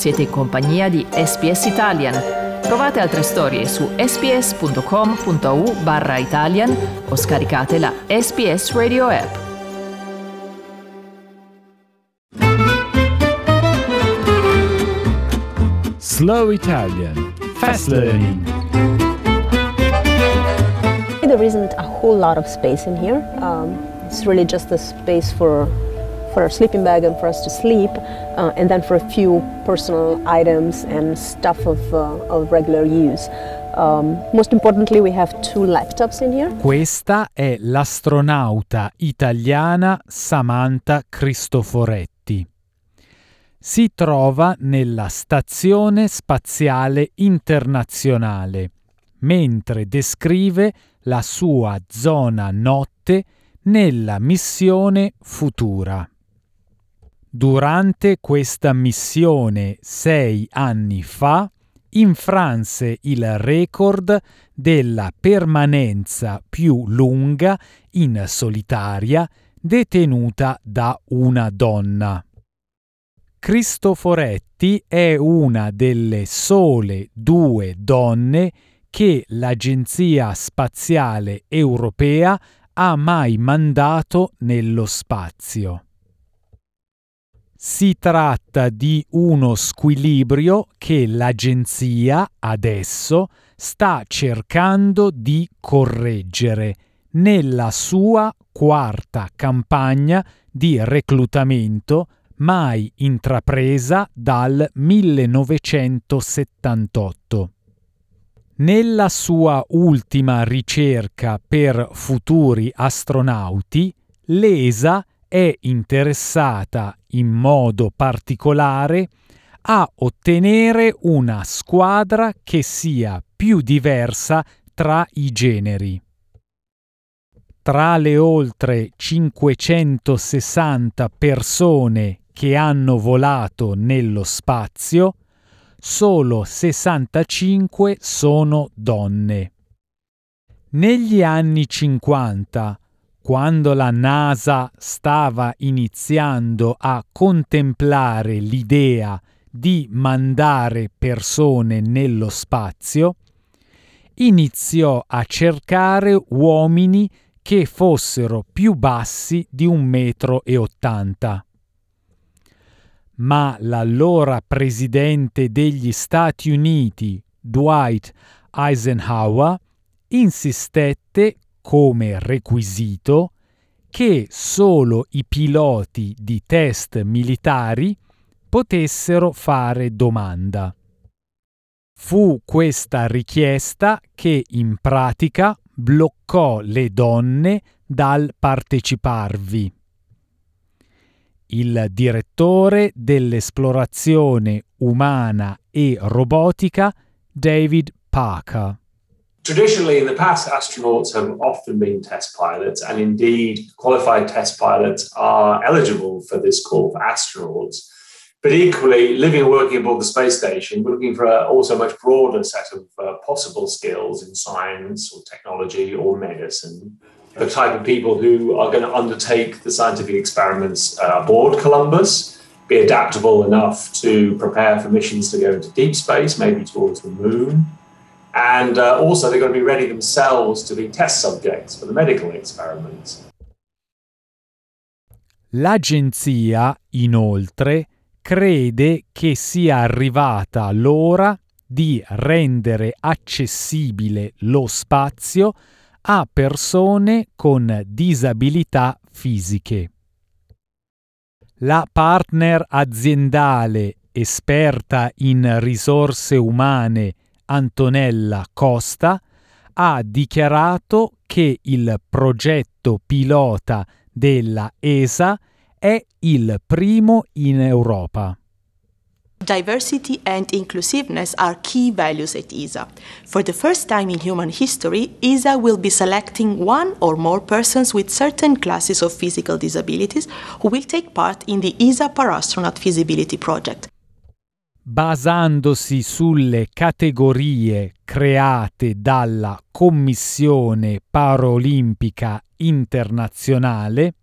Siete in compagnia di SPS Italian. Trovate altre storie su sps.com.au barra Italian o scaricate la SPS Radio app. Slow Italian Fast Learning There isn't a whole lot of space in here. Um, it's really just a space for for our sleeping bag and for us to sleep, uh, and then for a few personal items and stuff of, uh, of regular use. Um, most importantly, we have two laptops in here. Questa è l'astronauta italiana Samantha Cristoforetti. Si trova nella Stazione Spaziale Internazionale, mentre descrive la sua zona notte nella missione futura. Durante questa missione sei anni fa infranse il record della permanenza più lunga in solitaria detenuta da una donna. Cristoforetti è una delle sole due donne che l'Agenzia Spaziale Europea ha mai mandato nello spazio. Si tratta di uno squilibrio che l'agenzia adesso sta cercando di correggere nella sua quarta campagna di reclutamento mai intrapresa dal 1978. Nella sua ultima ricerca per futuri astronauti, l'ESA è interessata in modo particolare a ottenere una squadra che sia più diversa tra i generi. Tra le oltre 560 persone che hanno volato nello spazio, solo 65 sono donne. Negli anni 50 quando la NASA stava iniziando a contemplare l'idea di mandare persone nello spazio, iniziò a cercare uomini che fossero più bassi di un metro e ottanta. Ma l'allora presidente degli Stati Uniti, Dwight Eisenhower, insistette come requisito che solo i piloti di test militari potessero fare domanda. Fu questa richiesta che in pratica bloccò le donne dal parteciparvi. Il direttore dell'esplorazione umana e robotica David Parker. Traditionally, in the past, astronauts have often been test pilots, and indeed, qualified test pilots are eligible for this call for astronauts. But equally, living and working aboard the space station, we're looking for a also much broader set of uh, possible skills in science or technology or medicine. The type of people who are going to undertake the scientific experiments uh, aboard Columbus, be adaptable enough to prepare for missions to go into deep space, maybe towards the moon, and uh, also they're going to be ready themselves to be test subjects for the medical experiments. L'agenzia, inoltre, crede che sia arrivata l'ora di rendere accessibile lo spazio a persone con disabilità fisiche. La partner aziendale esperta in risorse umane Antonella Costa ha dichiarato che il progetto pilota della ESA è il primo in Europa. Diversity and inclusiveness are key values at ESA. For the first time in human history, ESA will be selecting one or more persons with certain classes of physical disabilities who will take part in the ESA Parastronaut Feasibility Project. Basandosi sulle categorie create dalla Commissione Paraolimpica Internazionale,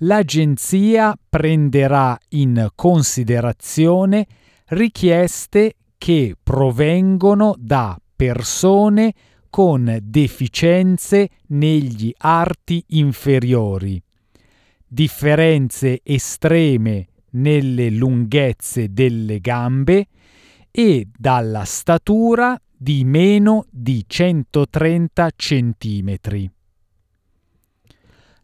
l'agenzia prenderà in considerazione richieste che provengono da persone con deficienze negli arti inferiori, differenze estreme nelle lunghezze delle gambe e dalla statura di meno di 130 centimetri.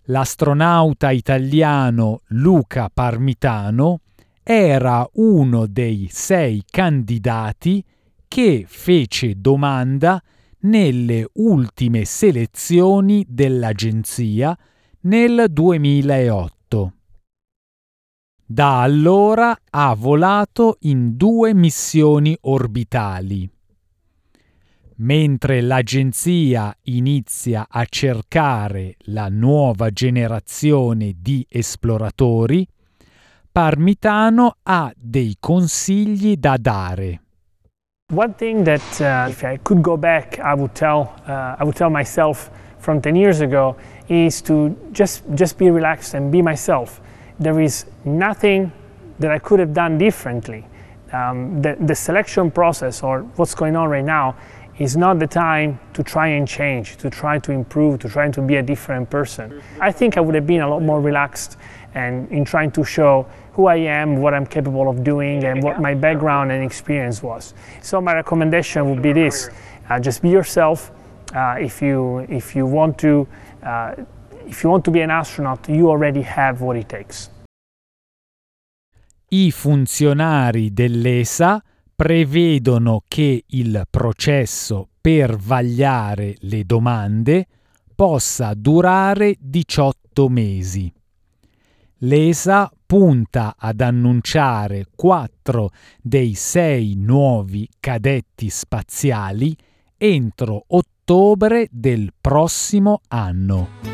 L'astronauta italiano Luca Parmitano era uno dei sei candidati che fece domanda nelle ultime selezioni dell'agenzia nel 2008. Da allora ha volato in due missioni orbitali. Mentre l'agenzia inizia a cercare la nuova generazione di esploratori, Parmitano ha dei consigli da dare. One thing that uh, if I could go back, I would tell uh, I would tell myself from 10 years ago is to just just be relaxed and be myself. There is nothing that I could have done differently. Um, the, the selection process or what's going on right now is not the time to try and change, to try to improve, to try to be a different person. I think I would have been a lot more relaxed and in trying to show who I am, what I'm capable of doing, and what my background and experience was. So my recommendation would be this: uh, just be yourself. Uh, if you if you want to uh, if you want to be an astronaut, you already have what it takes. I funzionari dell'ESA prevedono che il processo per vagliare le domande possa durare 18 mesi. L'ESA punta ad annunciare quattro dei sei nuovi cadetti spaziali entro ottobre del prossimo anno.